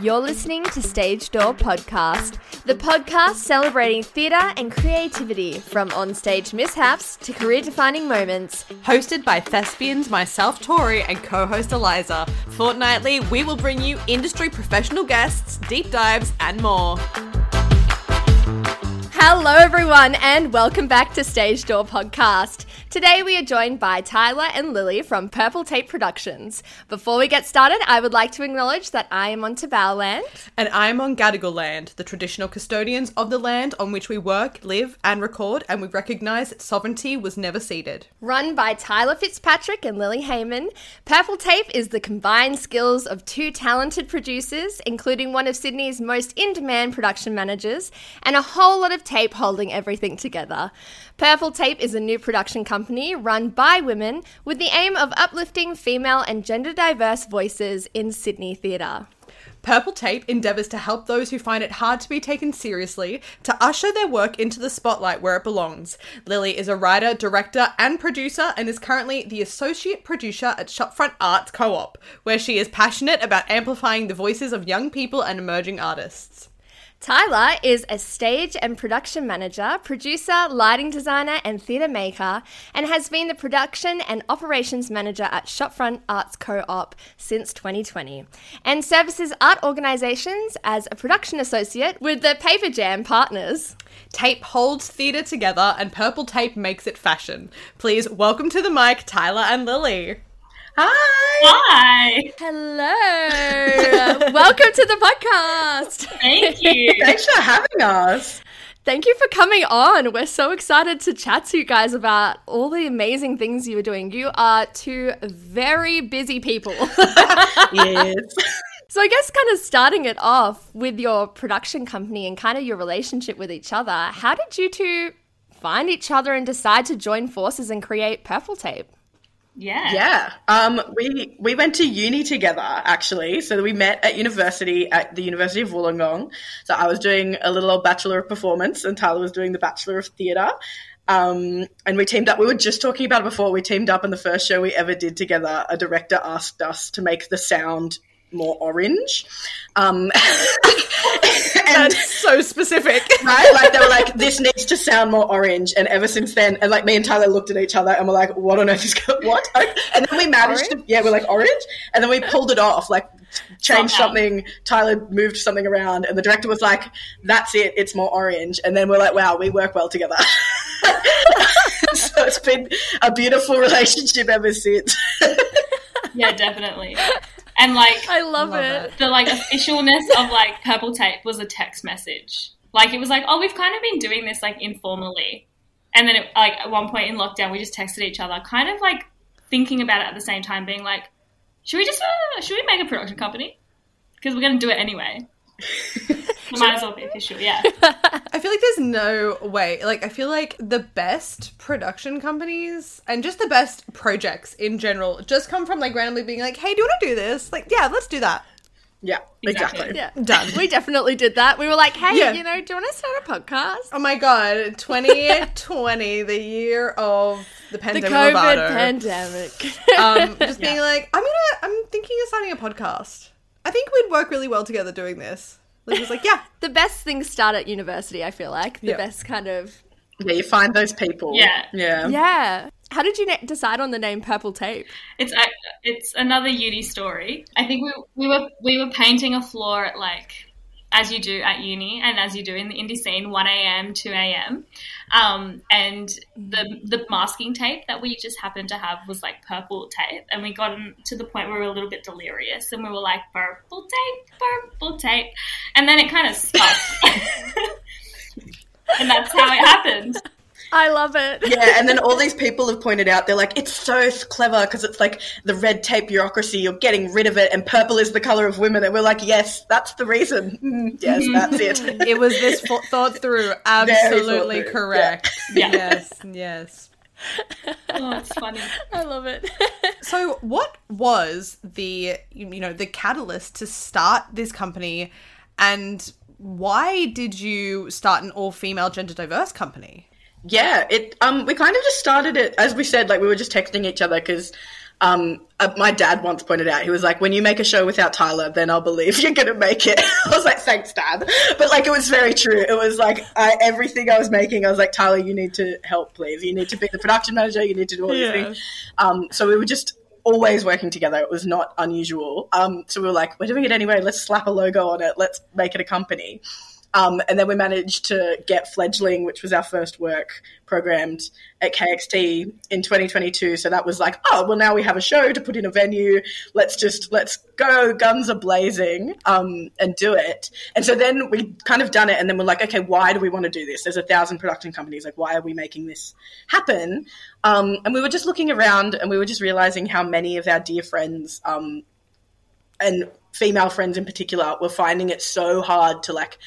You're listening to Stage Door Podcast, the podcast celebrating theatre and creativity from onstage mishaps to career defining moments. Hosted by thespians myself, Tori, and co host Eliza. Fortnightly, we will bring you industry professional guests, deep dives, and more. Hello, everyone, and welcome back to Stage Door Podcast. Today, we are joined by Tyler and Lily from Purple Tape Productions. Before we get started, I would like to acknowledge that I am on Tabao land. And I'm on Gadigal land, the traditional custodians of the land on which we work, live, and record, and we recognise that sovereignty was never ceded. Run by Tyler Fitzpatrick and Lily Hayman, Purple Tape is the combined skills of two talented producers, including one of Sydney's most in demand production managers, and a whole lot of tape holding everything together. Purple Tape is a new production company run by women with the aim of uplifting female and gender diverse voices in Sydney theatre. Purple Tape endeavours to help those who find it hard to be taken seriously to usher their work into the spotlight where it belongs. Lily is a writer, director, and producer and is currently the associate producer at Shopfront Arts Co op, where she is passionate about amplifying the voices of young people and emerging artists. Tyler is a stage and production manager, producer, lighting designer, and theatre maker, and has been the production and operations manager at Shopfront Arts Co op since 2020, and services art organisations as a production associate with the Paper Jam Partners. Tape holds theatre together and purple tape makes it fashion. Please welcome to the mic Tyler and Lily. Hi. Hi. Hello. Welcome to the podcast. Thank you. Thanks for having us. Thank you for coming on. We're so excited to chat to you guys about all the amazing things you are doing. You are two very busy people. Yes. so, I guess, kind of starting it off with your production company and kind of your relationship with each other, how did you two find each other and decide to join forces and create Purple Tape? Yeah. yeah. Um, we we went to uni together actually. So we met at university at the University of Wollongong. So I was doing a little old Bachelor of Performance, and Tyler was doing the Bachelor of Theatre. Um, and we teamed up. We were just talking about it before. We teamed up in the first show we ever did together. A director asked us to make the sound more orange. Um, and That's so specific. right? Like they were like, this needs to sound more orange. And ever since then, and like me and Tyler looked at each other and we're like, what on earth is going? What? And then we managed to, yeah, we're like orange, and then we pulled it off, like changed Somehow. something. Tyler moved something around, and the director was like, that's it, it's more orange. And then we're like, wow, we work well together. so it's been a beautiful relationship ever since. Yeah, definitely. And like I love, Love it. it. the like officialness of like purple tape was a text message. Like it was like, oh, we've kind of been doing this like informally, and then it, like at one point in lockdown, we just texted each other, kind of like thinking about it at the same time, being like, should we just uh, should we make a production company? Because we're going to do it anyway. It might as well be official, yeah. I feel like there's no way. Like, I feel like the best production companies and just the best projects in general just come from like randomly being like, hey, do you want to do this? Like, yeah, let's do that. yeah, Exactly. exactly. Yeah. Done. We definitely did that. We were like, hey, Yeah. you know, do you want to start a podcast? Oh my god, 2020, the year of the The pandemic. COVID bravado. pandemic. Um, just being like, I'm gonna, I'm thinking of starting a podcast. I think we'd work really well together doing this. Liz was like, yeah, the best things start at university, I feel like. The Yeah. best kind of Yeah, you find those people. Yeah. Yeah. Yeah. How did you na- decide on the name Purple Tape? It's a- it's another uni story. I think we we were we were painting a floor at like as you do at uni and as you do in the indie scene, one a.m. two a.m. Um, and the the masking tape that we just happened to have was like purple tape, and we got to the point where we were a little bit delirious, and we were like purple tape, purple tape, and then it kind of stuck, and that's how it happened. I love it. Yeah, and then all these people have pointed out, they're like, it's so clever because it's like the red tape bureaucracy, you're getting rid of it, and purple is the color of women. And we're like, yes, that's the reason. Mm, yes, that's it. It was this fo- thought through. thought Absolutely through, correct. Yeah. Yes, yes. Oh, it's funny. I love it. So, what was the you know the catalyst to start this company, and why did you start an all female gender diverse company? Yeah, it. Um, we kind of just started it as we said, like we were just texting each other because, um, uh, my dad once pointed out he was like, "When you make a show without Tyler, then I'll believe you're gonna make it." I was like, "Thanks, Dad," but like it was very true. It was like I, everything I was making, I was like, "Tyler, you need to help, please. You need to be the production manager. You need to do all these things." Um, so we were just always working together. It was not unusual. Um, so we were like, "We're doing it anyway. Let's slap a logo on it. Let's make it a company." Um, and then we managed to get Fledgling, which was our first work, programmed at KXT in 2022. So that was like, oh, well, now we have a show to put in a venue. Let's just, let's go guns a blazing um, and do it. And so then we kind of done it. And then we're like, okay, why do we want to do this? There's a thousand production companies. Like, why are we making this happen? Um, and we were just looking around and we were just realizing how many of our dear friends um, and female friends in particular were finding it so hard to like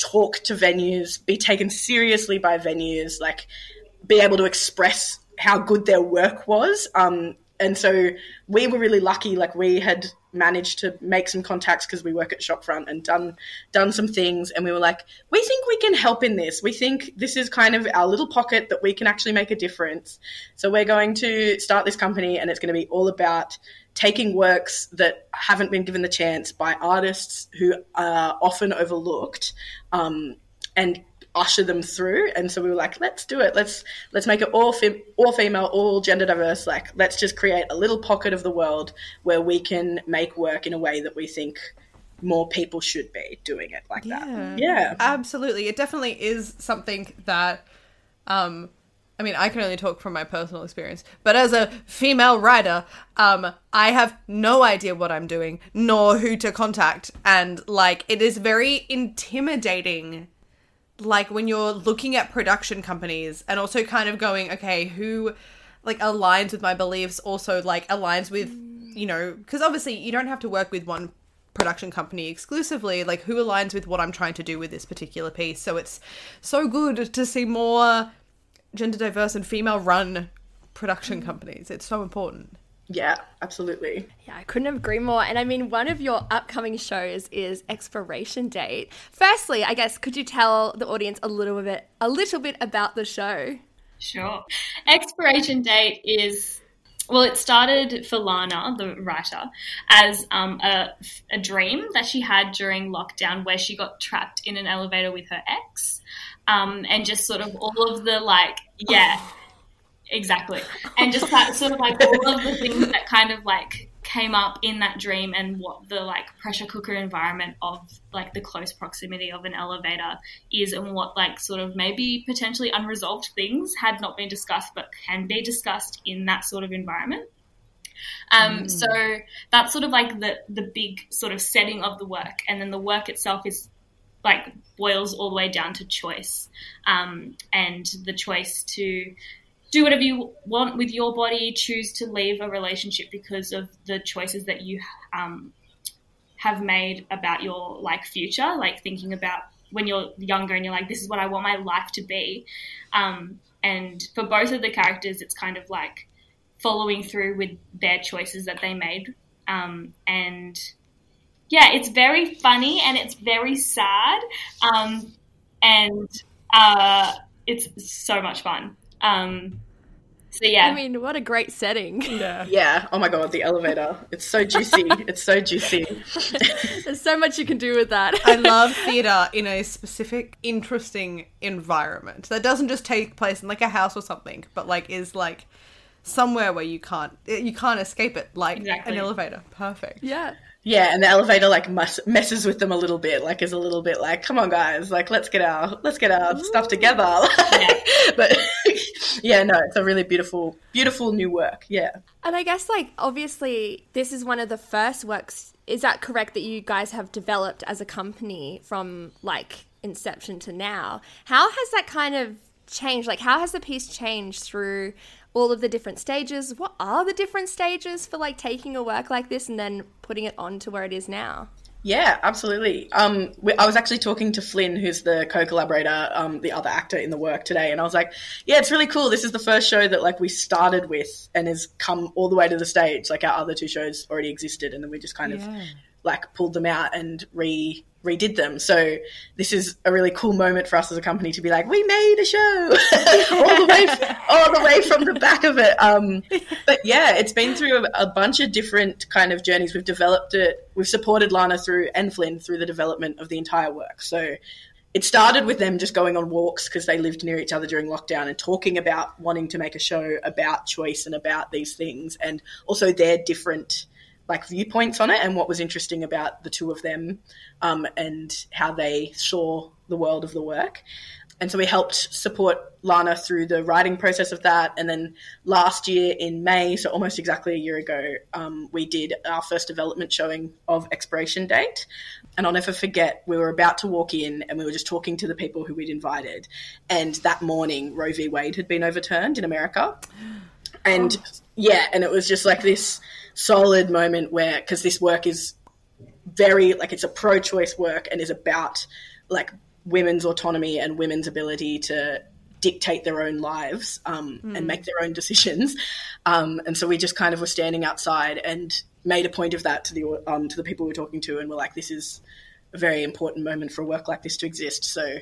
talk to venues, be taken seriously by venues, like be able to express how good their work was. Um, and so we were really lucky. Like we had managed to make some contacts because we work at Shopfront and done done some things. And we were like, we think we can help in this. We think this is kind of our little pocket that we can actually make a difference. So we're going to start this company, and it's going to be all about taking works that haven't been given the chance by artists who are often overlooked um, and usher them through. And so we were like let's do it. Let's let's make it all fem- all female all gender diverse. Like let's just create a little pocket of the world where we can make work in a way that we think more people should be doing it like that. Yeah. Absolutely. It definitely is something that um I mean, I can only talk from my personal experience, but as a female writer, um, I have no idea what I'm doing, nor who to contact, and like it is very intimidating. Like when you're looking at production companies and also kind of going, okay, who like aligns with my beliefs, also like aligns with, you know, because obviously you don't have to work with one production company exclusively. Like who aligns with what i'm trying to do with this particular piece? So it's so good to see more gender diverse and female run production mm. companies. It's so important yeah absolutely Yeah, I couldn't agree more. And I mean, one of your upcoming shows is Expiration Date. Firstly, I guess could you tell the audience a little bit, a little bit about the show? Sure. Expiration date is well, it started for Lana, the writer, as um, a, a dream that she had during lockdown where she got trapped in an elevator with her ex. Um, and just sort of all of the like, yeah, exactly. And just that sort of like all of the things that kind of like came up in that dream and what the like pressure cooker environment of like the close proximity of an elevator is and what like sort of maybe potentially unresolved things had not been discussed but can be discussed in that sort of environment. Um, so that's sort of like the the big sort of setting of the work. And then the work itself is like boils all the way down to choice. Um, and the choice to do whatever you want with your body, choose to leave a relationship because of the choices that you um, have made about your like future, like thinking about when you're younger and you're like, this is what I want my life to be. Um, and for both of the characters, it's kind of like following through with their choices that they made. Um, and yeah, it's very funny and it's very sad. Um, and uh, it's so much fun. Um, So yeah, I mean, what a great setting. Yeah. Yeah. Oh my god, the elevator. It's so juicy. it's so juicy. There's so much you can do with that. I love theatre in a specific, interesting environment that doesn't just take place in like a house or something, but like is like somewhere where you can't you can't escape it, like Exactly. an elevator. Perfect. yeah. Yeah, and the elevator like mess- messes with them a little bit. Like is a little bit like, come on, guys, like let's get our let's get our stuff together. but yeah, no, it's a really beautiful, beautiful new work. Yeah. And I guess, like, obviously, this is one of the first works. Is that correct that you guys have developed as a company from like inception to now? How has that kind of changed? Like, how has the piece changed through all of the different stages? What are the different stages for like taking a work like this and then putting it on to where it is now? Yeah, absolutely. Um, we, I was actually talking to Flynn, who's the co-collaborator, um, the other actor in the work today, and I was like, "Yeah, it's really cool. This is the first show that like we started with and has come all the way to the stage. Like our other two shows already existed, and then we just kind of like pulled them out and re redid them. So this is a really cool moment for us as a company to be like, we made a show all the way all the way from the back of it. Um, but yeah, it's been through a, a bunch of different kind of journeys. We've developed it. We've supported Lana through and Flynn through the development of the entire work. So it started with them just going on walks because they lived near each other during lockdown and talking about wanting to make a show about choice and about these things and also their different like viewpoints on it and what was interesting about the two of them um, and how they saw the world of the work. And so we helped support Lana through the writing process of that. And then last year in May, so almost exactly a year ago, um, we did our first development showing of Expiration Date. And I'll never forget, we were about to walk in and we were just talking to the people who we'd invited. And that morning, Roe v. Wade had been overturned in America. And yeah, and it was just like this solid moment where, because this work is very, like, it's a pro choice work and is about, like, women's autonomy and women's ability to dictate their own lives um, and make their own decisions. Um, and so we just kind of were standing outside and made a point of that to the um, to the people we were talking to, and we're like, this is a very important moment for a work like this to exist. So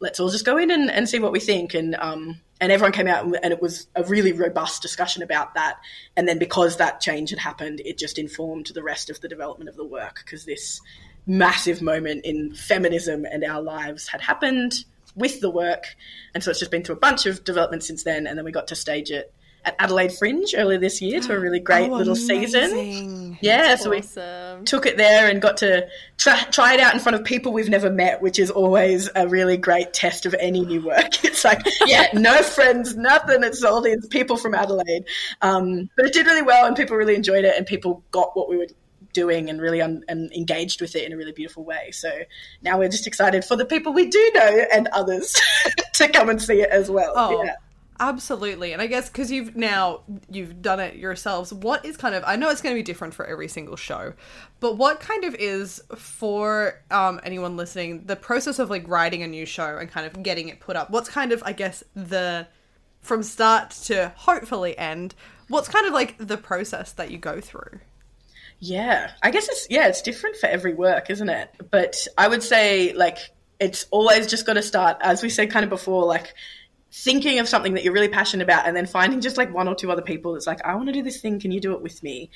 let's all just go in and, and see what we think. And um, and everyone came out, and it was a really robust discussion about that. And then because that change had happened, it just informed the rest of the development of the work because this massive moment in feminism and our lives had happened with the work. And so it's just been through a bunch of development since then. And then we got to stage it at Adelaide Fringe earlier this year to a really great Oh, little season. amazing. Yeah, so we took it there and got to try, try it out in front of people we've never met, which is always a really great test of any new work. It's like, yeah, no friends, nothing. It's all these people from Adelaide. Um, but it did really well and people really enjoyed it and people got what we were doing and really un- and engaged with it in a really beautiful way. So now we're just excited for the people we do know and others to come and see it as well. Oh, Yeah. Absolutely. And I guess because you've now you've done it yourselves, what is kind of I know it's going to be different for every single show, but what kind of is for um, anyone listening the process of like writing a new show and kind of getting it put up? What's kind of I guess the from start to hopefully end? What's kind of like the process that you go through? Yeah, I guess it's yeah, it's different for every work, isn't it? But I would say like it's always just got to start, as we said kind of before, like thinking of something that you're really passionate about, and then finding just like one or two other people that's like, I want to do this thing. Can you do it with me?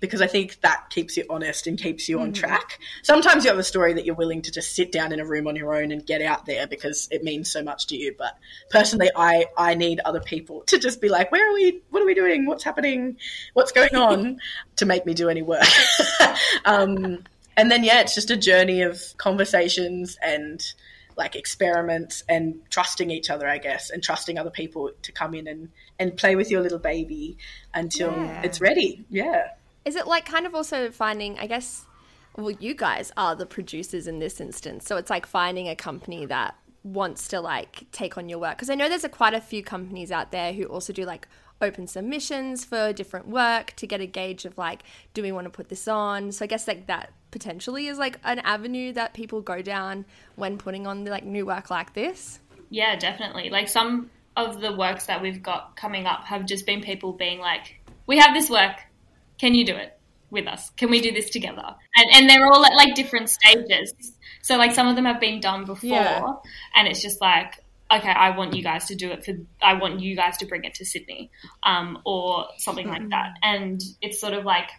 Because I think that keeps you honest and keeps you on track. Sometimes you have a story that you're willing to just sit down in a room on your own and get out there because it means so much to you. But personally, I I need other people to just be like, where are we? What are we doing? What's happening? What's going on? to make me do any work. um, and then yeah, it's just a journey of conversations and like experiments and trusting each other, I guess, and trusting other people to come in and and play with your little baby until Yeah. it's ready. Yeah. Is it like kind of also finding, I guess, well, you guys are the producers in this instance. So it's like finding a company that wants to like take on your work. Because I know there's a, quite a few companies out there who also do like open submissions for different work to get a gauge of like, do we want to put this on? So I guess like that potentially is like an avenue that people go down when putting on like new work like this. Yeah, definitely. Like some of the works that we've got coming up have just been people being like, "We have this work. Can you do it with us? Can we do this together?" And and they're all at like different stages. So like some of them have been done before, Yeah. and it's just like, okay, I want you guys to do it for, I want you guys to bring it to Sydney, um, or something like that. And it's sort of like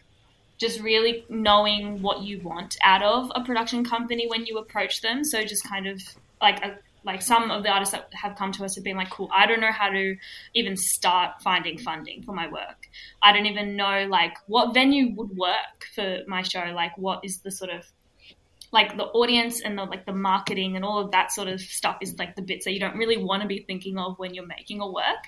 just really knowing what you want out of a production company when you approach them. So just kind of like a, like some of the artists that have come to us have been like, cool, I don't know how to even start finding funding for my work. I don't even know like what venue would work for my show. Like what is the sort of like the audience and the like the marketing and all of that sort of stuff is like the bits that you don't really want to be thinking of when you're making a work.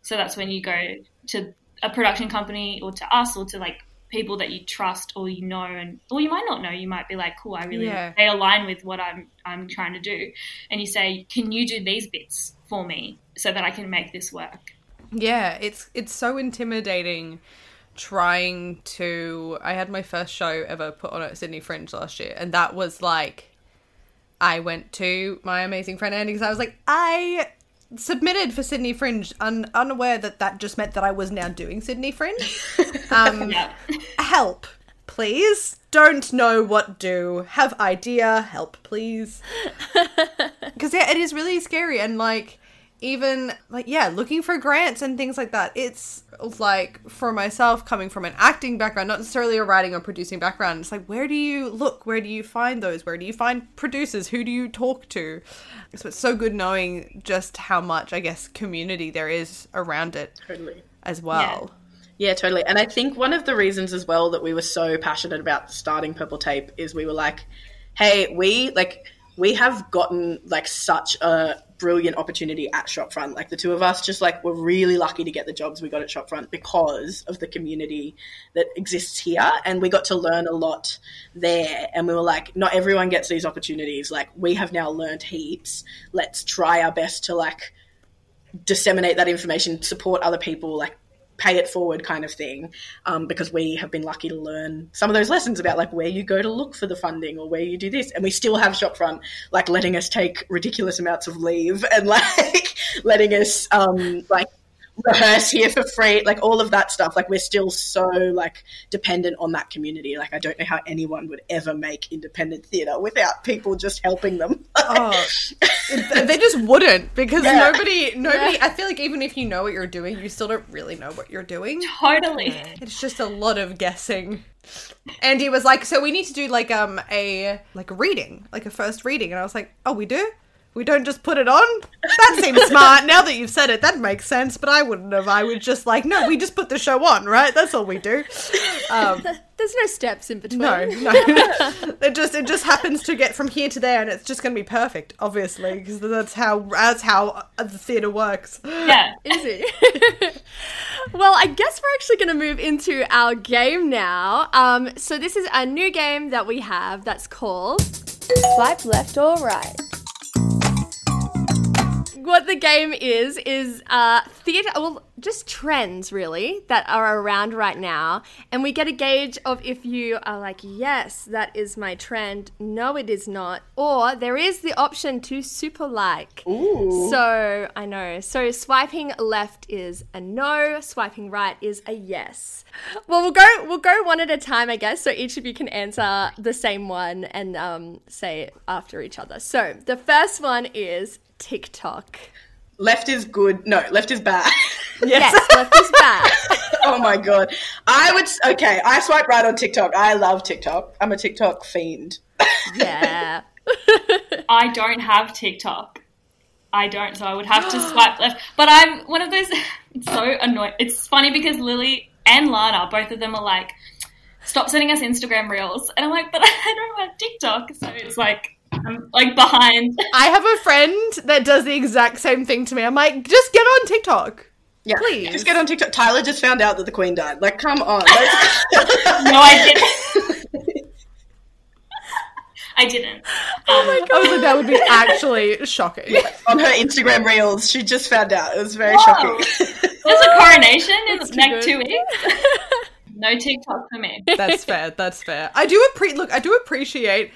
So that's when you go to a production company or to us or to like people that you trust or you know and or you might not know. You might be like cool i really Yeah. they align with what i'm i'm trying to do. And you say can you do these bits for me so that i can make this work? Yeah, it's it's so intimidating trying to I had my first show ever put on at Sydney Fringe last year and that was like I went to my amazing friend Andy because I was like I submitted for Sydney Fringe un- unaware that that just meant that I was now doing Sydney Fringe. Um yeah. help please. Don't know what do. Have idea. Help please. Because yeah it is really scary and like even like yeah looking for grants and things like that. It's like for myself coming from an acting background not necessarily a writing or producing background it's like where do you look? Where do you find those? Where do you find producers? Who do you talk to? So it's so good knowing just how much i guess community there is around it Totally. as well. Yeah, totally. And I think one of the reasons as well that we were so passionate about starting Purple Tape is we were like, hey, we like we have gotten like such a brilliant opportunity at Shopfront. Like the two of us just like were really lucky to get the jobs we got at Shopfront because of the community that exists here and we got to learn a lot there and we were like not everyone gets these opportunities. Like we have now learned heaps. Let's try our best to like disseminate that information, support other people, like pay it forward kind of thing um, because we have been lucky to learn some of those lessons about like where you go to look for the funding or where you do this. And we still have shopfront like letting us take ridiculous amounts of leave and like letting us um, like rehearse here for free like all of that stuff like we're still so like dependent on that community like i don't know how anyone would ever make independent theatre without people just helping them Oh, they just wouldn't because Yeah. nobody, nobody. I feel like even if you know what you're doing, you still don't really know what you're doing. totally It's just a lot of guessing. Andy was like, "So we need to do like um a like a reading, like a first reading," and I was like, "Oh, we do." We don't just put it on? That seems smart. Now that you've said it, that makes sense, but I wouldn't have. I would just like, no, we just put the show on, right? That's all we do. Um, There's no steps in between. no, no. it just it just happens to get from here to there, and it's just going to be perfect, obviously, because that's how that's how the theater works. yeah Easy. well, I guess we're actually going to move into our game now. Um, so this is a new game that we have that's called Swipe Left or Right. What the game is is uh, theater, well, just trends really that are around right now, and we get a gauge of if you are like, yes, that is my trend. No, it is not, or there is the option to super like. Ooh. So I know. So swiping left is a no. Swiping right is a yes. Well, we'll go. We'll go one at a time, I guess. So each of you can answer the same one and um, say it after each other. So the first one is TikTok. left is good no left is bad Yes, left is bad. oh my god i would okay i swipe right on tiktok i love tiktok i'm a tiktok fiend Yeah. I don't have TikTok. I don't, so I would have to swipe left. But I'm one of those. It's so annoying. It's funny because Lily and Lana, both of them are like, "Stop sending us Instagram reels," and I'm like, "But I don't have TikTok," so it's like I'm like behind. I have a friend that does the exact same thing to me. I'm like, just get on TikTok. yeah Please. just get on tiktok tyler just found out that the queen died like come on No, I didn't. I didn't. Oh my um, god! I was like, that would be actually shocking. on her instagram reels she just found out it was very Whoa. shocking There's a coronation in the too next two weeks. No TikTok for me. That's fair. That's fair. I do appre- look. I do appreciate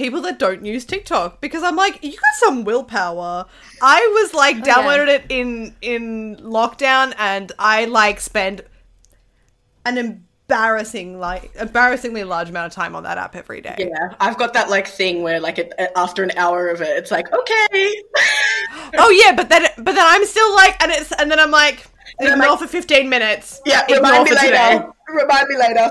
people that don't use TikTok because I'm like, you got some willpower. I was like Oh, yeah. downloaded it in in lockdown, and I like spend an embarrassing, like embarrassingly large amount of time on that app every day. Yeah, I've got that like thing where like it, uh, after an hour of it, it's like okay. Oh yeah, but then but then I'm still like, and it's and then I'm like, ignore like- for 15 minutes. Yeah, remind me later. today. Remind me later.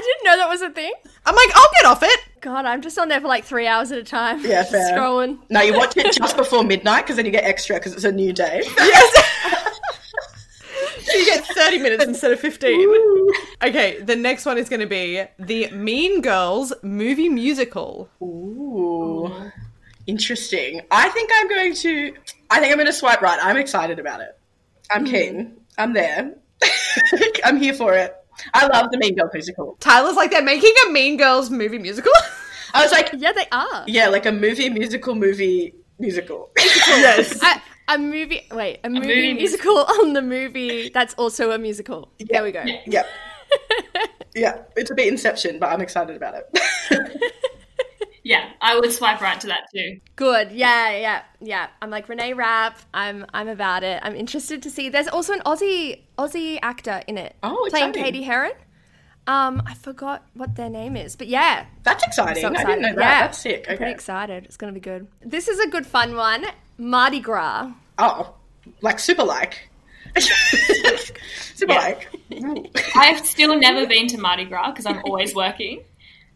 I didn't know that was a thing. I'm like, I'll get off it. God, I'm just on there for like three hours at a time. Yeah, fair. Scrolling. no, you watch it just before midnight because then you get extra because it's a new day. Yes. so you get 30 minutes instead of 15. Okay, the next one is going to be the Mean Girls movie musical. Ooh, interesting. I think I'm going to. I think I'm going to swipe right. I'm excited about it. I'm mm. keen. I'm there. I'm here for it. I love the Mean Girl musical. Tyler's like, they're making a Mean Girls movie musical. I was like, Yeah, they are. yeah, like a movie musical movie musical. yes. A, a movie. Wait, a movie, movie musical on the movie that's also a musical. There we go. yeah. Yeah, it's a bit Inception, but I'm excited about it. Yeah, I would swipe right to that too. Good. Yeah, yeah, yeah. I'm like Reneé Rapp. I'm I'm about it. I'm interested to see. There's also an Aussie Aussie actor in it. Oh, playing exciting. Katie Heron. Um, I forgot what their name is, but yeah, That's exciting. so I excited. didn't know that. Yeah, That's sick. I'm pretty Okay. excited. It's gonna be good. This is a good fun one. Mardi Gras. Oh, like super like. super Yeah. like. Ooh. I've still never been to Mardi Gras because I'm always working,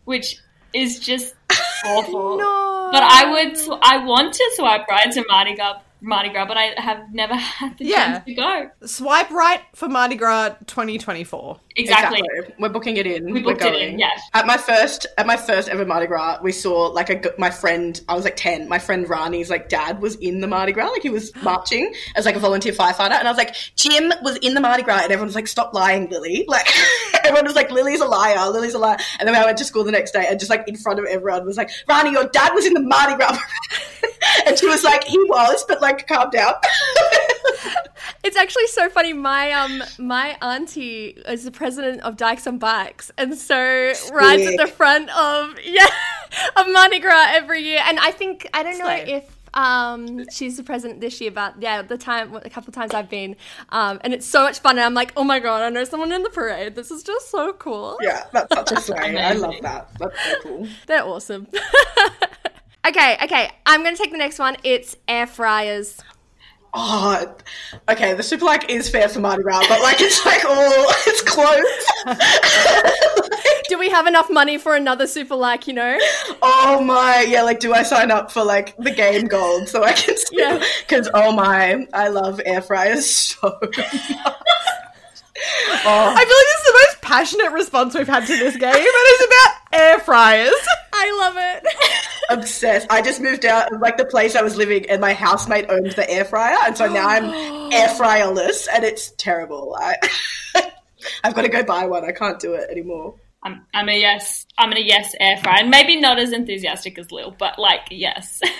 which is just awful. No. But I would, I want to swipe right to Mardi Gras, Mardi Gras, but I have never had the Yeah. chance to go. Swipe right for Mardi Gras 2024. Exactly. We're booking it in. We We're booked it in, yes. At my first, at my first ever Mardi Gras, we saw like a g- my friend. I was like ten. My friend Rani's like dad was in the Mardi Gras, like he was marching as like a volunteer firefighter, and I was like, Jim was in the Mardi Gras, and everyone was like, stop lying, Lily. Like everyone was like, Lily's a liar, Lily's a liar. And then I went to school the next day, and just like in front of everyone was like, Rani, your dad was in the Mardi Gras, and she was like, he was, but like, calm down. It's actually so funny. My um my auntie is the president of Dykes on Bikes, and so rides at the front of yeah of Mardi Gras every year. And I think I don't know Slay. if um she's the president this year, but yeah, the time a couple of times I've been, um, and it's so much fun. And I'm like, oh my god, I know someone in the parade. This is just so cool. yeah, that's such a slay. I love that. That's so cool. They're awesome. Okay, okay, I'm gonna take the next one. It's air fryers. Oh, okay. The super like is fair for Mardi Gras, but like it's like all it's close. Do we have enough money for another super like? You know. oh my, yeah. Like, do I sign up for like the game gold so I can? Yeah. Because oh my, I love air fryers so. much. oh, I feel like this is the most passionate response we've had to this game, and it's about air fryers. I love it. obsessed. I just moved out of like the place I was living, and my housemate owned the air fryer, and so now I'm air fryerless, and it's terrible. I. I've got to go buy one. I can't do it anymore. I'm, I'm a yes. I'm a yes air fryer, and maybe not as enthusiastic as Lil, but like yes.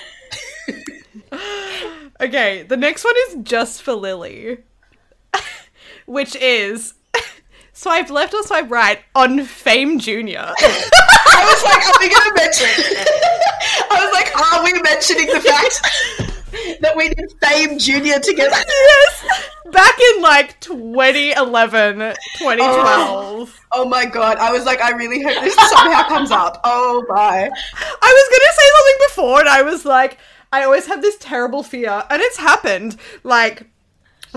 Okay, the next one is just for Lily, which is swipe left or swipe right on Fame Junior. I was like, are we going to mention? I was like, are we mentioning the fact that we did Fame Junior together? yes, back in like 2011, 2012. Oh my god! I was like, I really hope this somehow comes up. Oh my! I was gonna say something before, and I was like, I always have this terrible fear, and it's happened. Like,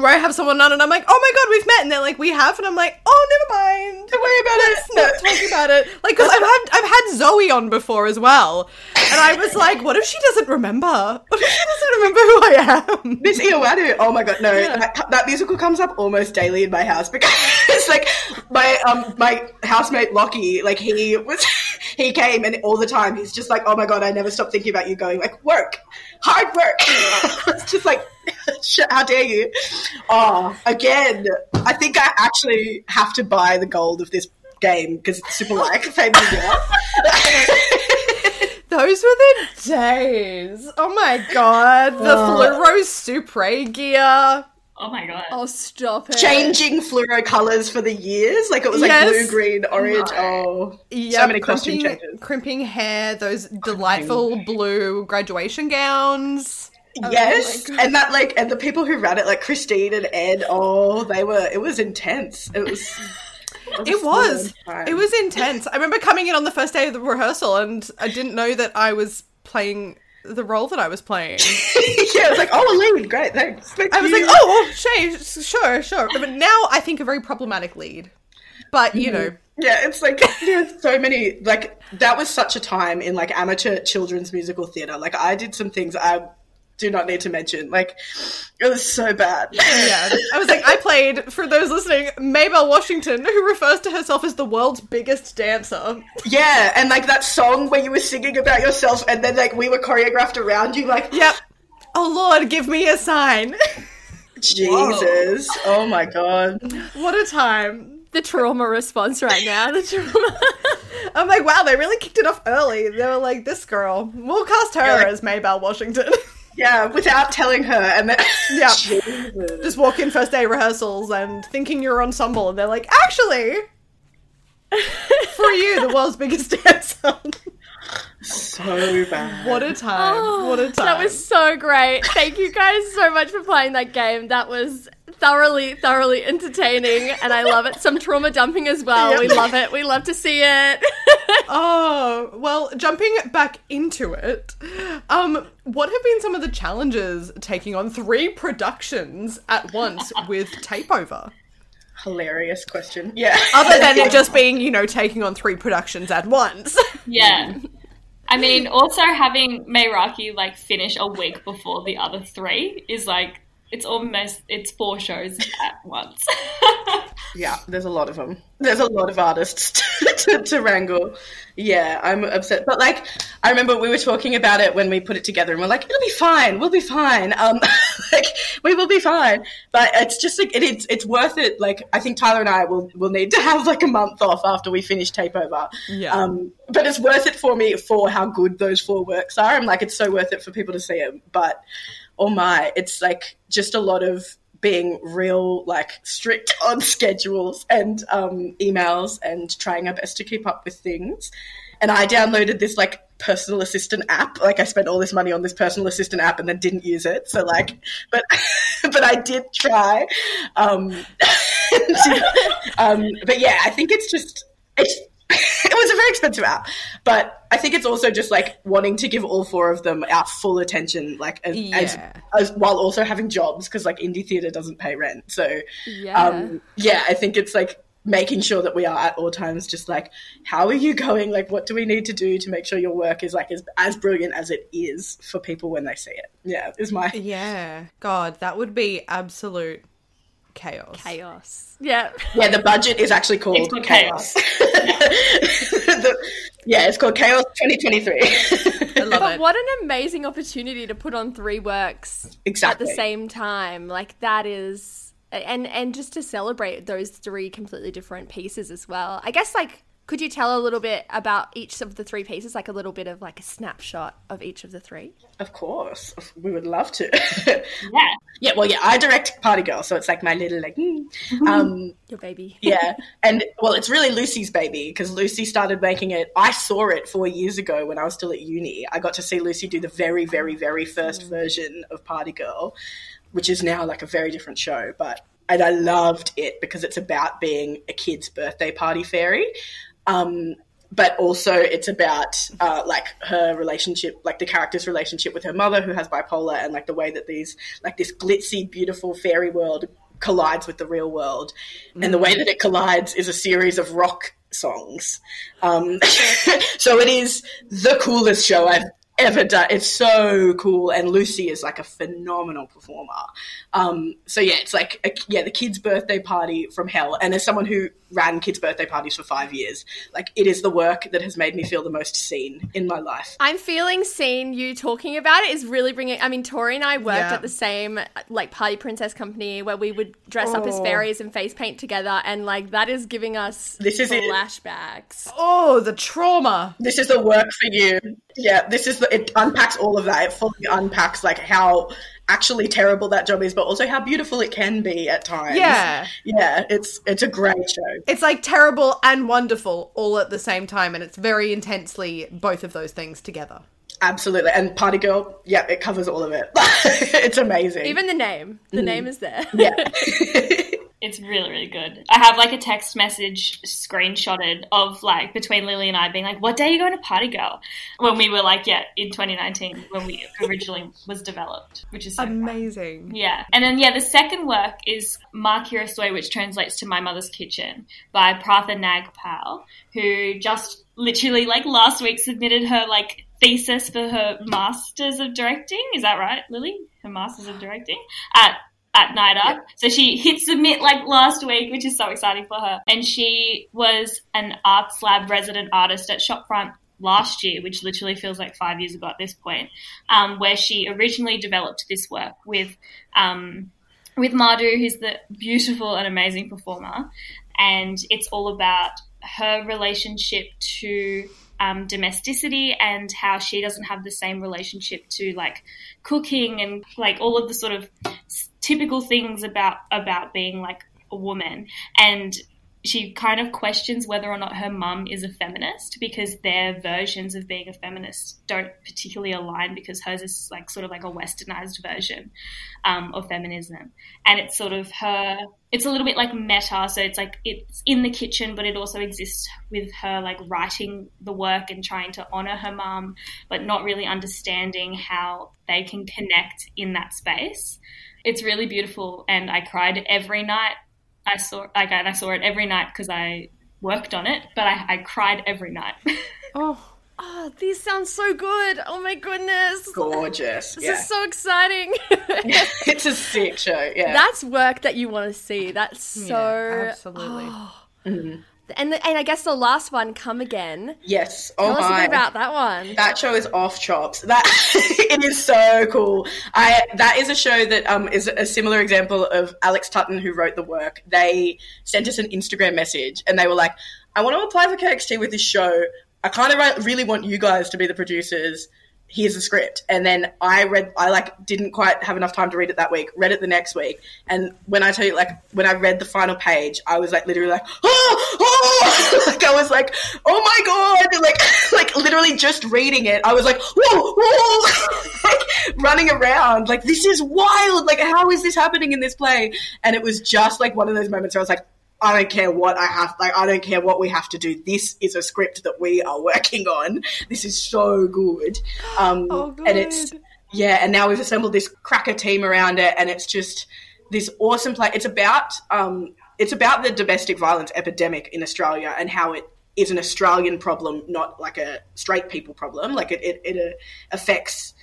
where I have someone on, and I'm like, oh my god, we've met, and they're like, we have, and I'm like, oh, never mind. Don't worry about Let's not it. talk about it. Like, because I've had I've had Zoe on before as well, and I was like, what if she doesn't remember? What if she doesn't remember who I am? Miss Iowadu. Oh my god, no! That, that musical comes up almost daily in my house because it's like my um my housemate Lockie, like he was he came and all the time he's just like, oh my god, I never stop thinking about you going like work, hard work. it's just like, how dare you? Oh, again, I think I actually have to buy the gold of this game because it's super like famous. Those were the days. Oh my god, the oh. fluoro Supre gear. oh my god. Oh, stop it. Changing fluoro colors for the years, like it was like Yes. blue, green, orange. Oh, Yep, so many costume crimping, changes. crimping hair, those delightful blue graduation gowns. Oh yes, and that like, and the people who ran it, like Christine and Ed. Oh, they were. It was intense. It was. It was. It was intense. I remember coming in on the first day of the rehearsal and I didn't know that I was playing the role that I was playing. yeah, it was like, oh, a lead, great, thanks. Thank I was you. like, oh, well, Shay, sure, sure. But now I think a very problematic lead. But, you know, mm-hmm. Yeah, it's like there's so many like that was such a time in like amateur children's musical theatre. Like I did some things I do not need to mention. Like it was so bad. yeah. I was like, I played, for those listening, Maybelle Washington, who refers to herself as the world's biggest dancer. Yeah, and like that song where you were singing about yourself and then like we were choreographed around you like Yep. Oh, Lord, give me a sign. Jesus. Oh my god. what a time. The trauma response right now. The trauma. I'm like, wow, they really kicked it off early. They were like, this girl, we'll cast her like- as Maybelle Washington. Yeah, without telling her and then Yeah. Jesus. Just walk in first day rehearsals and thinking you're ensemble, and they're like, actually, for you, the world's biggest dancer. so bad. what a time. what a time. That was so great. Thank you guys so much for playing that game. That was thoroughly, thoroughly entertaining, and I love it. Some trauma dumping as well. We love it. We love to see it. Oh, well, jumping back into it, um, what have been some of the challenges taking on three productions at once with Tapeover? Hilarious question. Yeah. Other than it just being, you know, taking on three productions at once. Yeah. I mean, also having Mayraki like finish a week before the other three is like it's almost it's four shows at once. Yeah, there's a lot of them. There's a lot of artists to, to wrangle. Yeah, I'm upset. But like, I remember we were talking about it when we put it together, and we're like, it'll be fine. We'll be fine. Um, like we will be fine. But it's just like it, it's it's worth it. Like I think Tyler and I will will need to have like a month off after we finish Tapeover. Yeah. Um, but it's worth it for me for how good those four works are. I'm like, it's so worth it for people to see them. But oh my, it's like just a lot of being real like strict on schedules and um, emails and trying our best to keep up with things. And i downloaded this like personal assistant app. Like i spent all this money on this personal assistant app and then didn't use it. So like but but i did try. Um, um but yeah i think it's just it's it was a very expensive app, but I think it's also just like wanting to give all four of them our full attention, like as, as, as while also having jobs because like indie theater doesn't pay rent. So Yeah. um, yeah, I think it's like making sure that we are at all times just like how are you going? Like what do we need to do to make sure your work is like as as brilliant as it is for people when they see it? Yeah, is my yeah. God, that would be absolute chaos. Chaos. Yeah. yeah. The budget is actually called It's called Chaos. The- yeah, it's called Chaos 2023. I love But it. what an amazing opportunity to put on three works Exactly. at the same time. Like that is and and just to celebrate those three completely different pieces as well. I guess like could you tell a little bit about each of the three pieces, like a little bit of like a snapshot of each of the three? Of course, we would love to. yeah. yeah, well, yeah, I direct Party Girl, so it's like my little like, mm. um, Your baby. yeah, and well, it's really Lucy's baby because Lucy started making it. I saw it four years ago when I was still at uni. I got to see Lucy do the very, very, very first version of Party Girl, which is now like a very different show, but. And I loved it because it's about being a kid's birthday party fairy. Um, but also it's about uh, like her relationship, like the character's relationship with her mother, who has bipolar, and like the way that these, like this glitzy, beautiful fairy world collides with the real world, and the way that it collides is a series of rock songs. Um, so it is the coolest show I've ever done. It's so cool, and Lucy is like a phenomenal performer. Um, so yeah, it's like a, yeah, the kids' birthday party from hell. And as someone who ran kids' birthday parties for five years, like it is the work that has made me feel the most seen in my life. I'm feeling seen. You talking about it is really bringing. I mean, Tori and I worked Yeah. at the same like Party Princess company where we would dress up as Oh. fairies and face paint together, and like that is giving us This is it. flashbacks. Oh, the trauma. This is the work for you. Yeah, this is the it unpacks all of that. It fully unpacks like how actually terrible that job is, but also how beautiful it can be at times. Yeah. yeah, it's it's a great show. It's like terrible and wonderful all at the same time, and it's very intensely both of those things together. Absolutely, and Party Girl, yeah, it covers all of it. it's amazing. Even the name, the mm. name is there. yeah. It's really, really good. I have like a text message screenshotted of like between Lily and I being like, "What day are you going to Party Girl?" When we were like, yeah, in 2019 when we originally was developed, which is so fun. Amazing. Yeah. And then, yeah, the second work is Way, which translates to My Mother's Kitchen by Pratha Nagpal, who just literally, like, last week submitted her, like, thesis for her Masters of Directing. Is that right, Lily? Her Masters of Directing? At at NIDA. So she hit submit like last week, which is so exciting for her. And she was an Arts Lab resident artist at Shopfront last year, which literally feels like five years ago at this point, um, where she originally developed this work with um, with Madhu, who's the beautiful and amazing performer, and it's all about her relationship to um, domesticity and how she doesn't have the same relationship to like cooking and like all of the sort of typical things about about being like a woman. And she kind of questions whether or not her mum is a feminist because their versions of being a feminist don't particularly align because hers is like sort of like a westernized version um, of feminism. And it's sort of her it's a little bit like meta so it's like it's in the kitchen but it also exists with her like writing the work and trying to honor her mum but not really understanding how they can connect in that space it's really beautiful and i cried every night i saw like and i saw it every night because i worked on it but I, I cried every night Oh, Oh, these sound so good. Oh my goodness. Gorgeous. This Yeah. is so exciting. it's a sick show. Yeah. That's work that you want to see. That's so absolutely. Oh. Mm-hmm. And the, and I guess the last one, come again. yes. Oh Tell us a bit about that one. That show is off chops. That it is so cool. I that is a show that um is a similar example of Alex Tutton who wrote the work. They sent us an Instagram message and they were like, "I want to apply for KXT with this show. I kind of really want you guys to be the producers." Here's the script, and then I read. I like didn't quite have enough time to read it that week. Read it the next week, and when I tell you, like when I read the final page, I was like literally like, oh, oh! like I was like, oh my god, like like literally just reading it, I was like, whoa, whoa, like running around, like this is wild, like how is this happening in this play? And it was just like one of those moments where I was like, I don't care what I have, like I don't care what we have to do. This is a script that we are working on. This is so good, um, Oh, and it's yeah, and now we've assembled this cracker team around it, and it's just this awesome play. It's about um, it's about the domestic violence epidemic in Australia and how it is an Australian problem, not like a straight people problem. Like it, it, it uh, affects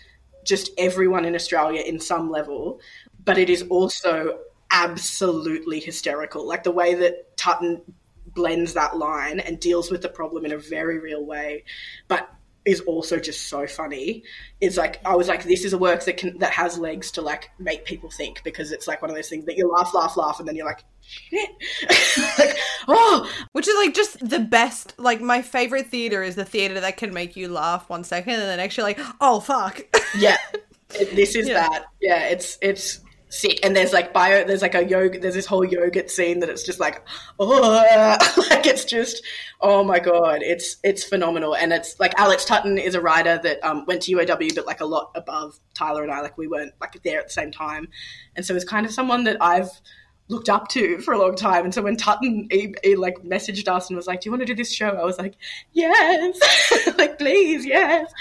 just everyone in Australia in some level, but it is also absolutely hysterical. Like the way that Tutton blends that line and deals with the problem in a very real way, but is also just so funny. It's like I was like, this is a work that can that has legs to like make people think because it's like one of those things that you laugh, laugh, laugh, and then you're like, shit, like oh, Which is like just the best. Like my favorite theater is the theater that can make you laugh one second and then actually like, oh fuck. yeah, it, this is Yeah. that. Yeah, it's it's sick. And there's like bio. There's like a yoga. There's this whole yogurt scene that it's just like, oh, like it's just, oh my god, it's it's phenomenal. And it's like Alex Tutton is a writer that um, went to UAW, but like a lot above Tyler and I. Like we weren't like there at the same time, and so it's kind of someone that I've looked up to for a long time. And so when Tutton he, he like messaged us and was like, "Do you want to do this show?" I was like, "Yes, like please, yes."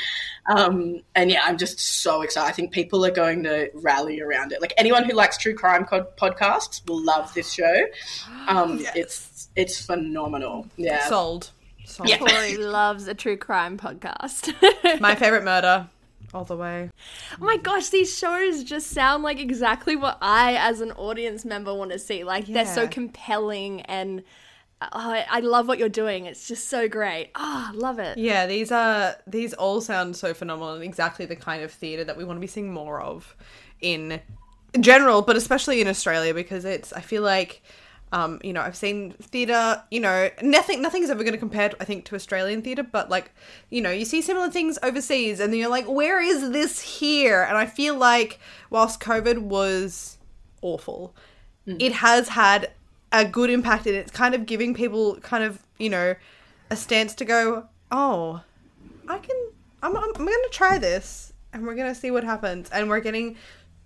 Um, and yeah, I'm just so excited. I think people are going to rally around it. Like anyone who likes true crime co- podcasts will love this show. Um, It's it's phenomenal. Yeah. Sold. Sold. Yeah. Tori loves a true crime podcast. My favorite murder. All the way. Oh my gosh, these shows just sound like exactly what I, as an audience member, want to see. Like they're so compelling, and oh, I I love what you're doing. It's just so great. Ah, love it. Yeah, these are these all sound so phenomenal and exactly the kind of theatre that we want to be seeing more of in general, but especially in Australia because it's I feel like um, you know, I've seen theatre, you know, nothing nothing's ever gonna compare I think to Australian theatre, but like, you know, you see similar things overseas and then you're like, where is this here? And I feel like whilst COVID was awful, it has had a good impact and it's kind of giving people kind of, you know, a stance to go, oh, I can, I'm, I'm, I'm going to try this and we're going to see what happens. And we're getting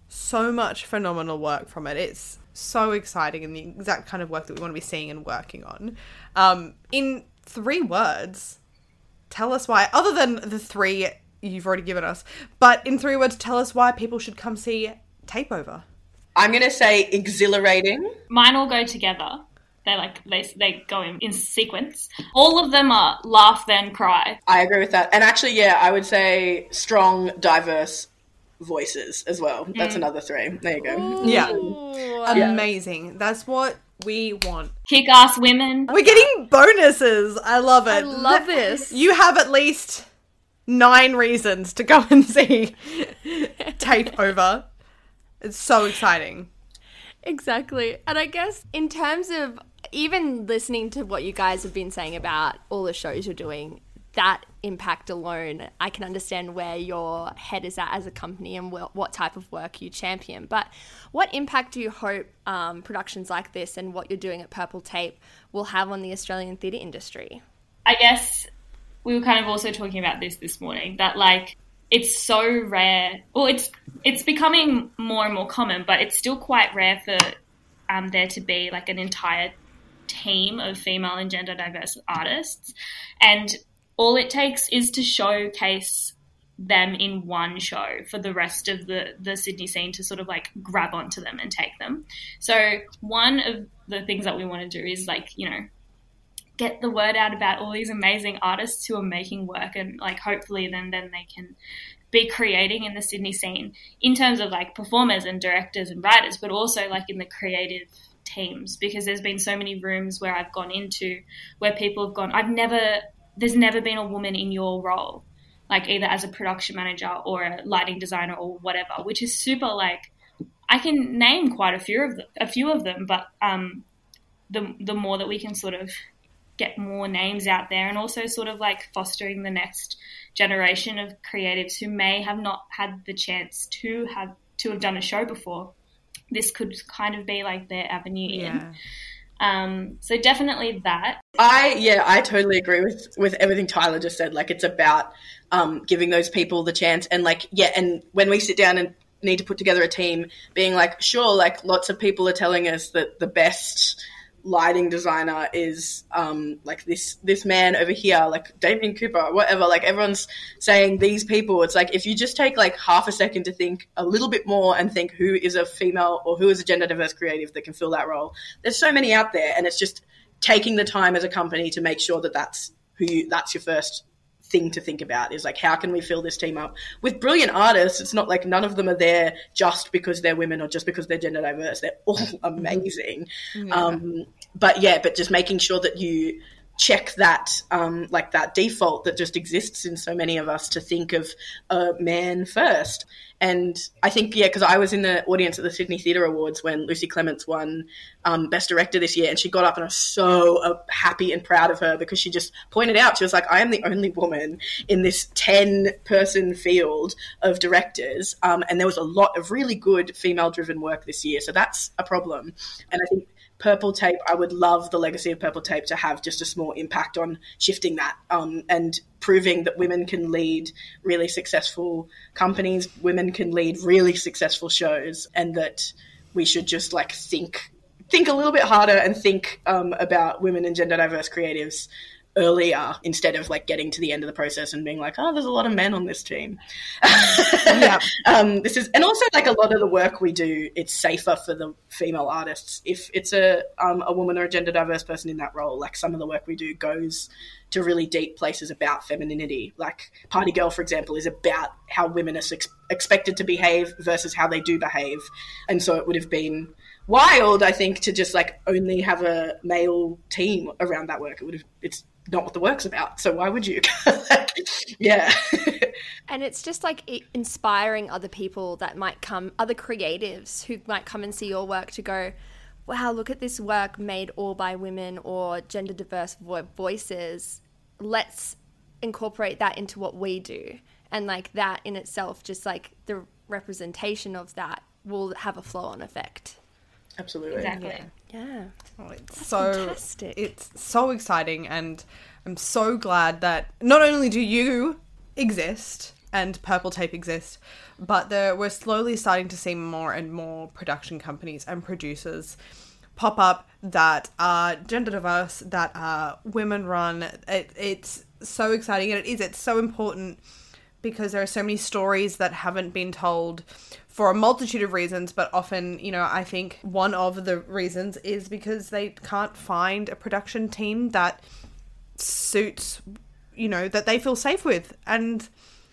so much phenomenal work from it. It's so exciting and the exact kind of work that we want to be seeing and working on. Um, in three words, tell us why, other than the three you've already given us, but in three words, tell us why people should come see Tape Over. I'm going to say exhilarating. Mine all go together. They like they they go in, in sequence. All of them are laugh then cry. I agree with that. And actually, yeah, I would say strong, diverse voices as well. That's mm. another three. There you go. Yeah. Amazing. That's what we want. Kick ass women. We're getting bonuses. I love it. I love this. You have at least nine reasons to go and see Tape Over. It's so exciting. Exactly. And I guess in terms of even listening to what you guys have been saying about all the shows you're doing, that impact alone, I can understand where your head is at as a company and wh- what type of work you champion. But what impact do you hope um, productions like this and what you're doing at Purple Tape will have on the Australian theatre industry? I guess we were kind of also talking about this this morning that like it's so rare. Well, it's it's becoming more and more common, but it's still quite rare for um, there to be like an entire team of female and gender diverse artists, and all it takes is to showcase them in one show for the rest of the the Sydney scene to sort of like grab onto them and take them. So one of the things that we want to do is like you know get the word out about all these amazing artists who are making work and like hopefully then then they can be creating in the Sydney scene in terms of like performers and directors and writers but also like in the creative teams because there's been so many rooms where I've gone into where people have gone I've never there's never been a woman in your role like either as a production manager or a lighting designer or whatever which is super like I can name quite a few of them, a few of them but um the the more that we can sort of get more names out there and also sort of like fostering the next generation of creatives who may have not had the chance to have to have done a show before this could kind of be like their avenue in um, so definitely that I yeah, I totally agree with with everything Tyler just said. Like it's about um, giving those people the chance, and like yeah, and when we sit down and need to put together a team, being like, sure, like lots of people are telling us that the best lighting designer is um, like this this man over here, like Damien Cooper, whatever. Like everyone's saying these people. It's like if you just take like half a second to think a little bit more and think who is a female or who is a gender diverse creative that can fill that role. There's so many out there, and it's just taking the time as a company to make sure that that's who you, that's your first thing to think about is like how can we fill this team up? With brilliant artists it's not like none of them are there just because they're women or just because they're gender diverse. They're all amazing. Um, but yeah but just making sure that you check that um, like that default that just exists in so many of us to think of a man first and I think, yeah, because I was in the audience at the Sydney Theatre Awards when Lucy Clements won um, Best Director this year, and she got up and I was so uh, happy and proud of her because she just pointed out, she was like, I am the only woman in this 10 person field of directors, um, and there was a lot of really good female driven work this year, so that's a problem. And I think Purple Tape, I would love the legacy of Purple Tape to have just a small impact on shifting that um, and proving that women can lead really successful companies, women can lead really successful shows, and that we should just like think think a little bit harder and think um, about women and gender diverse creatives earlier instead of like getting to the end of the process and being like, oh, there's a lot of men on this team. Yeah. um, this is, and also like a lot of the work we do, it's safer for the female artists if it's a um, a woman or a gender diverse person in that role. Like some of the work we do goes to really deep places about femininity. Like Party Girl, for example, is about how women are ex- expected to behave versus how they do behave, and so it would have been wild, I think, to just like only have a male team around that work. It would have it's not what the work's about. So why would you? like, yeah. And it's just like inspiring other people that might come, other creatives who might come and see your work to go, wow, look at this work made all by women or gender diverse vo- voices. Let's incorporate that into what we do. And like that in itself, just like the representation of that will have a flow on effect. Absolutely. exactly Yeah. Oh, it's so fantastic. it's so exciting and I'm so glad that not only do you exist, and Purple Tape exist, but there, we're slowly starting to see more and more production companies and producers pop up that are gender diverse, that are women run. It, it's so exciting, and it is. It's so important because there are so many stories that haven't been told for a multitude of reasons, but often, you know, I think one of the reasons is because they can't find a production team that suits, you know, that they feel safe with and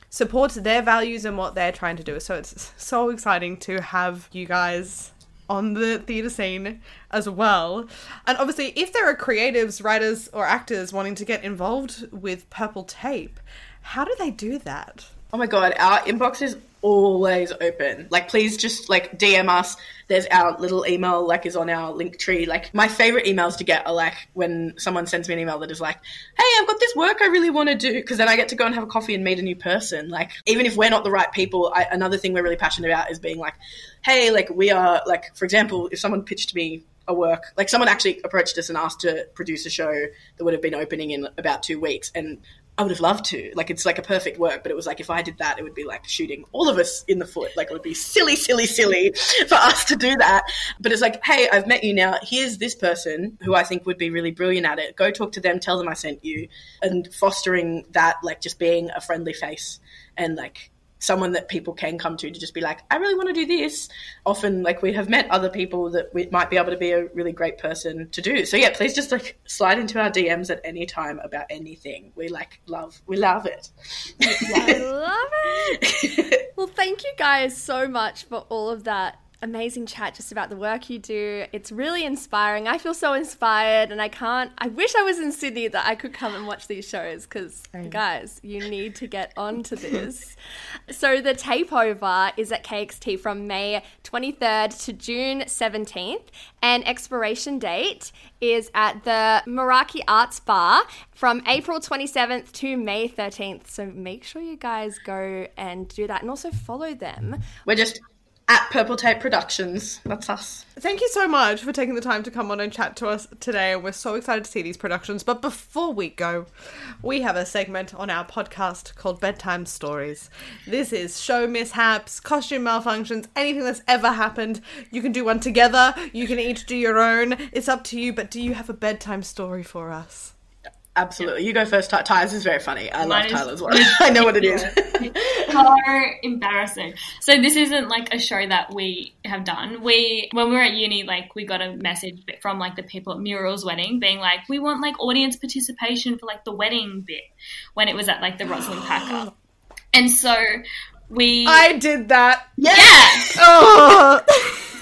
supports their values and what they're trying to do. So it's so exciting to have you guys on the theatre scene as well. And obviously, if there are creatives, writers, or actors wanting to get involved with Purple Tape, how do they do that? Oh my god, our inbox is always open. Like, please just like DM us. There's our little email, like, is on our link tree. Like, my favorite emails to get are like when someone sends me an email that is like, "Hey, I've got this work I really want to do," because then I get to go and have a coffee and meet a new person. Like, even if we're not the right people, I, another thing we're really passionate about is being like, "Hey, like, we are like, for example, if someone pitched me a work like someone actually approached us and asked to produce a show that would have been opening in about two weeks and I would have loved to. Like it's like a perfect work, but it was like if I did that, it would be like shooting all of us in the foot. Like it would be silly, silly, silly for us to do that. But it's like, hey, I've met you now. Here's this person who I think would be really brilliant at it. Go talk to them, tell them I sent you, and fostering that, like just being a friendly face and like someone that people can come to to just be like, I really want to do this. Often, like we have met other people that we might be able to be a really great person to do. So yeah, please just like slide into our DMs at any time about anything. We like love, we love it. I love it. well, thank you guys so much for all of that amazing chat just about the work you do. It's really inspiring. I feel so inspired, and I can't. I wish I was in Sydney that I could come and watch these shows because, oh, guys, you need to get onto this. so, the tape over is at KXT from May 23rd to June 17th, and expiration date is at the Meraki Arts Bar from April 27th to May 13th. So, make sure you guys go and do that, and also follow them. We're just at Purple Tape Productions. That's us. Thank you so much for taking the time to come on and chat to us today. And we're so excited to see these productions. But before we go, we have a segment on our podcast called Bedtime Stories. This is show mishaps, costume malfunctions, anything that's ever happened. You can do one together, you can each do your own. It's up to you. But do you have a bedtime story for us? Absolutely. You go first, Ty. Ty, is very funny. I love Mine is Tyler's one. I know what it is. so embarrassing. So this isn't like a show that we have done. We when we were at uni, like we got a message from like the people at Muriel's wedding, being like, we want like audience participation for like the wedding bit when it was at like the Roslyn Packer, and so we I did that. yeah. Oh.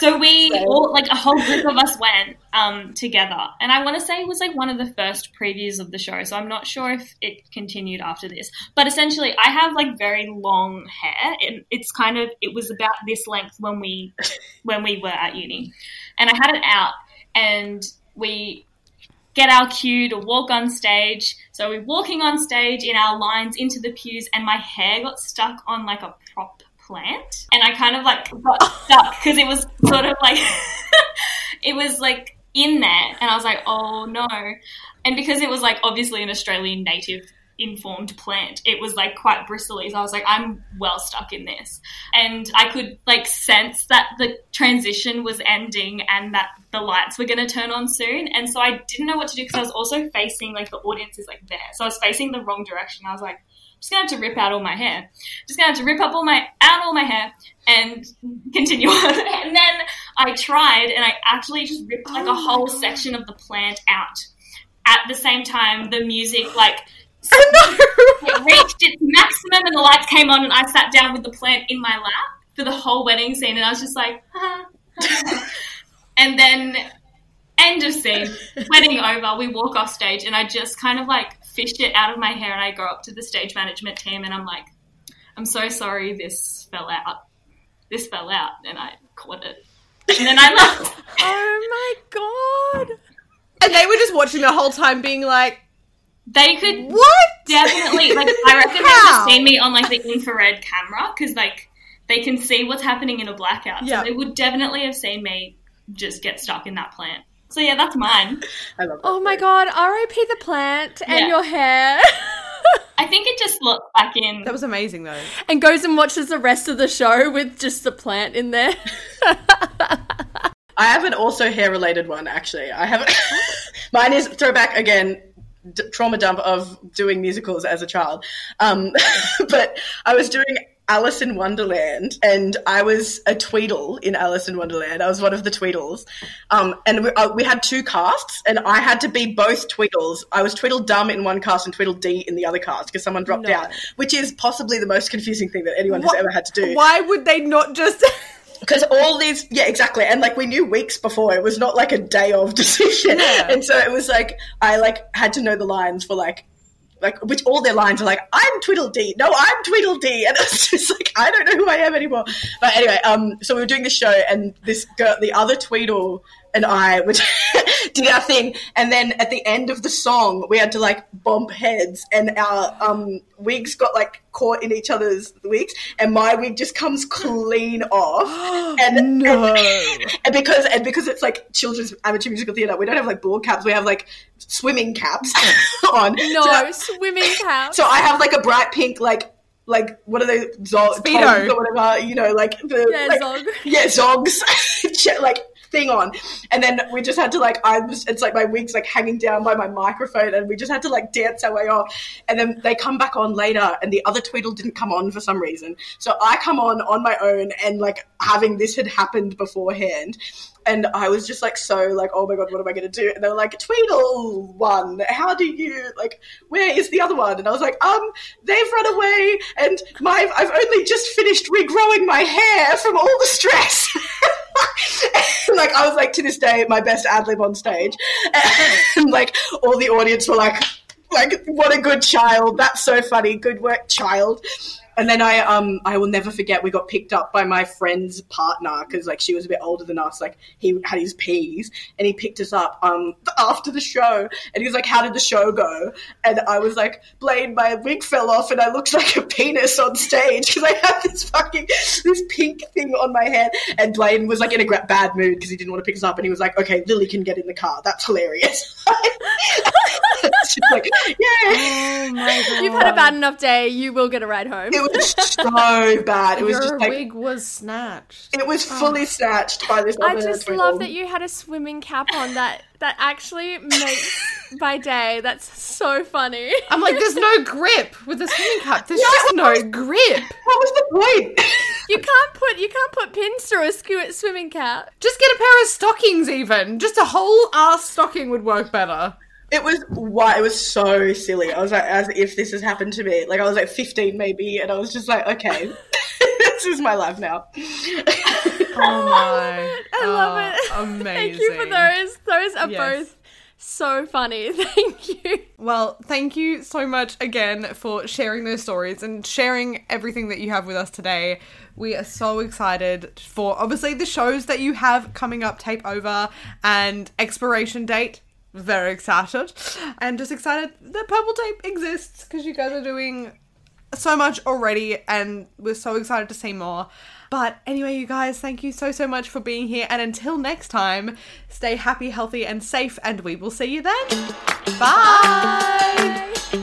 So we all like a whole group of us went um, together, and I want to say it was like one of the first previews of the show. So I'm not sure if it continued after this, but essentially, I have like very long hair, and it's kind of it was about this length when we when we were at uni, and I had it out, and we get our cue to walk on stage. So we're walking on stage in our lines into the pews, and my hair got stuck on like a prop plant, and I kind of like got stuck because it was sort of like it was like in there, and I was like, oh no, and because it was like obviously an Australian native informed plant it was like quite bristly. So i was like i'm well stuck in this. And i could like sense that the transition was ending and that the lights were going to turn on soon. And so i didn't know what to do because i was also facing like the audience is like there. So i was facing the wrong direction. I was like just gonna have to rip out all my hair. Just gonna have to rip up all my out all my hair and continue on. And then i tried and i actually just ripped like a whole section of the plant out at the same time the music like it reached its maximum and the lights came on and I sat down with the plant in my lap for the whole wedding scene and I was just like and then end of scene wedding over we walk off stage and I just kind of like fished it out of my hair and I go up to the stage management team and I'm like I'm so sorry this fell out this fell out and I caught it and then I left Oh my god. And they were just watching the whole time being like, they could what? definitely like I reckon they've seen me on like the infrared camera because like they can see what's happening in a blackout. Yeah. So they would definitely have seen me just get stuck in that plant. So yeah, that's mine. I love that. Oh my god. R.I.P. the plant and Yeah. your hair. I think think it just looked back in. That was amazing though. And goes and watches the rest of the show with just the plant in there. I have an also hair related one actually. I have a mine is throwback again. D- trauma dump of doing musicals as a child, um, but I was doing Alice in Wonderland, and I was a Tweedle in Alice in Wonderland. I was one of the Tweedles, um, and we, uh, we had two casts, and I had to be both Tweedles. I was Tweedledum in one cast and Tweedledee in the other cast because someone dropped No. out, which is possibly the most confusing thing that anyone has ever had to do. Why would they not just? because all these yeah exactly and like we knew weeks before it was not like a day of decision and so it was like i like had to know the lines for like like which all their lines are like i'm tweedledee. No i'm tweedledee. And it's just like i don't know who i am anymore. But anyway um so we were doing the show and this girl the other tweedle and I would did our thing and then at the end of the song we had to like bump heads and our um wigs got like caught in each other's wigs and my wig just comes clean off and No. and, and because and because it's like children's amateur musical theatre we don't have like board caps we have like swimming caps on No, so, swimming caps. so I have like a bright pink like like what are they Zog, or whatever you know like the Yeah, like, Zog. yeah Zoggs like thing on. And then we just had to like i was it's like my wig's like hanging down by my microphone and we just had to like dance our way off. And then they come back on later and the other tweedle didn't come on for some reason. So i come on on my own and like having this had happened beforehand and I was just like so like oh my god what am I going to do? And they were like Tweedle one how do you like where is the other one? And I was like um they've run away and my I've only just finished regrowing my hair from all the stress like I was like to this day my best ad lib on stage. And like all the audience were like like what a good child. That's so funny. Good work child and then I um I will never forget we got picked up by my friend's partner because like she was a bit older than us like he had his peas and he picked us up um after the show and he was like how did the show go and I was like Blaine my wig fell off and I looked like a penis on stage because I had this fucking this pink thing on my head and Blaine was like in a gra- bad mood because he didn't want to pick us up and he was like okay Lily can get in the car that's hilarious It's just like yeah Oh my god. You've had a bad enough day. You will get a ride home. it was so bad it was Your just like wig was snatched. It was oh. fully snatched by this. I just tweedle. love that you had a swimming cap on that that actually makes my day. That's so funny. I'm like, there's no grip with the swimming cap. There's just no grip. What was the point? You can't put you can't put pins through a skew- swimming cap. Just get a pair of stockings, even. Just a whole ass stocking would work better. It was why it was so silly. I was like, as if this has happened to me. Like I was like 15 maybe, and I was just like, okay, this is my life now. Oh my! I love it. Amazing. Oh, thank you for those. Those are Yes. both so funny. Thank you. Well, thank you so much again for sharing those stories and sharing everything that you have with us today. We are so excited for obviously the shows that you have coming up, Tape Over and Expiration Date. Very excited. And just excited that Purple Tape exists because you guys are doing so much already and we're so excited to see more. But anyway, you guys, thank you so, so much for being here. And until next time, stay happy, healthy, and safe. And we will see you then. Bye.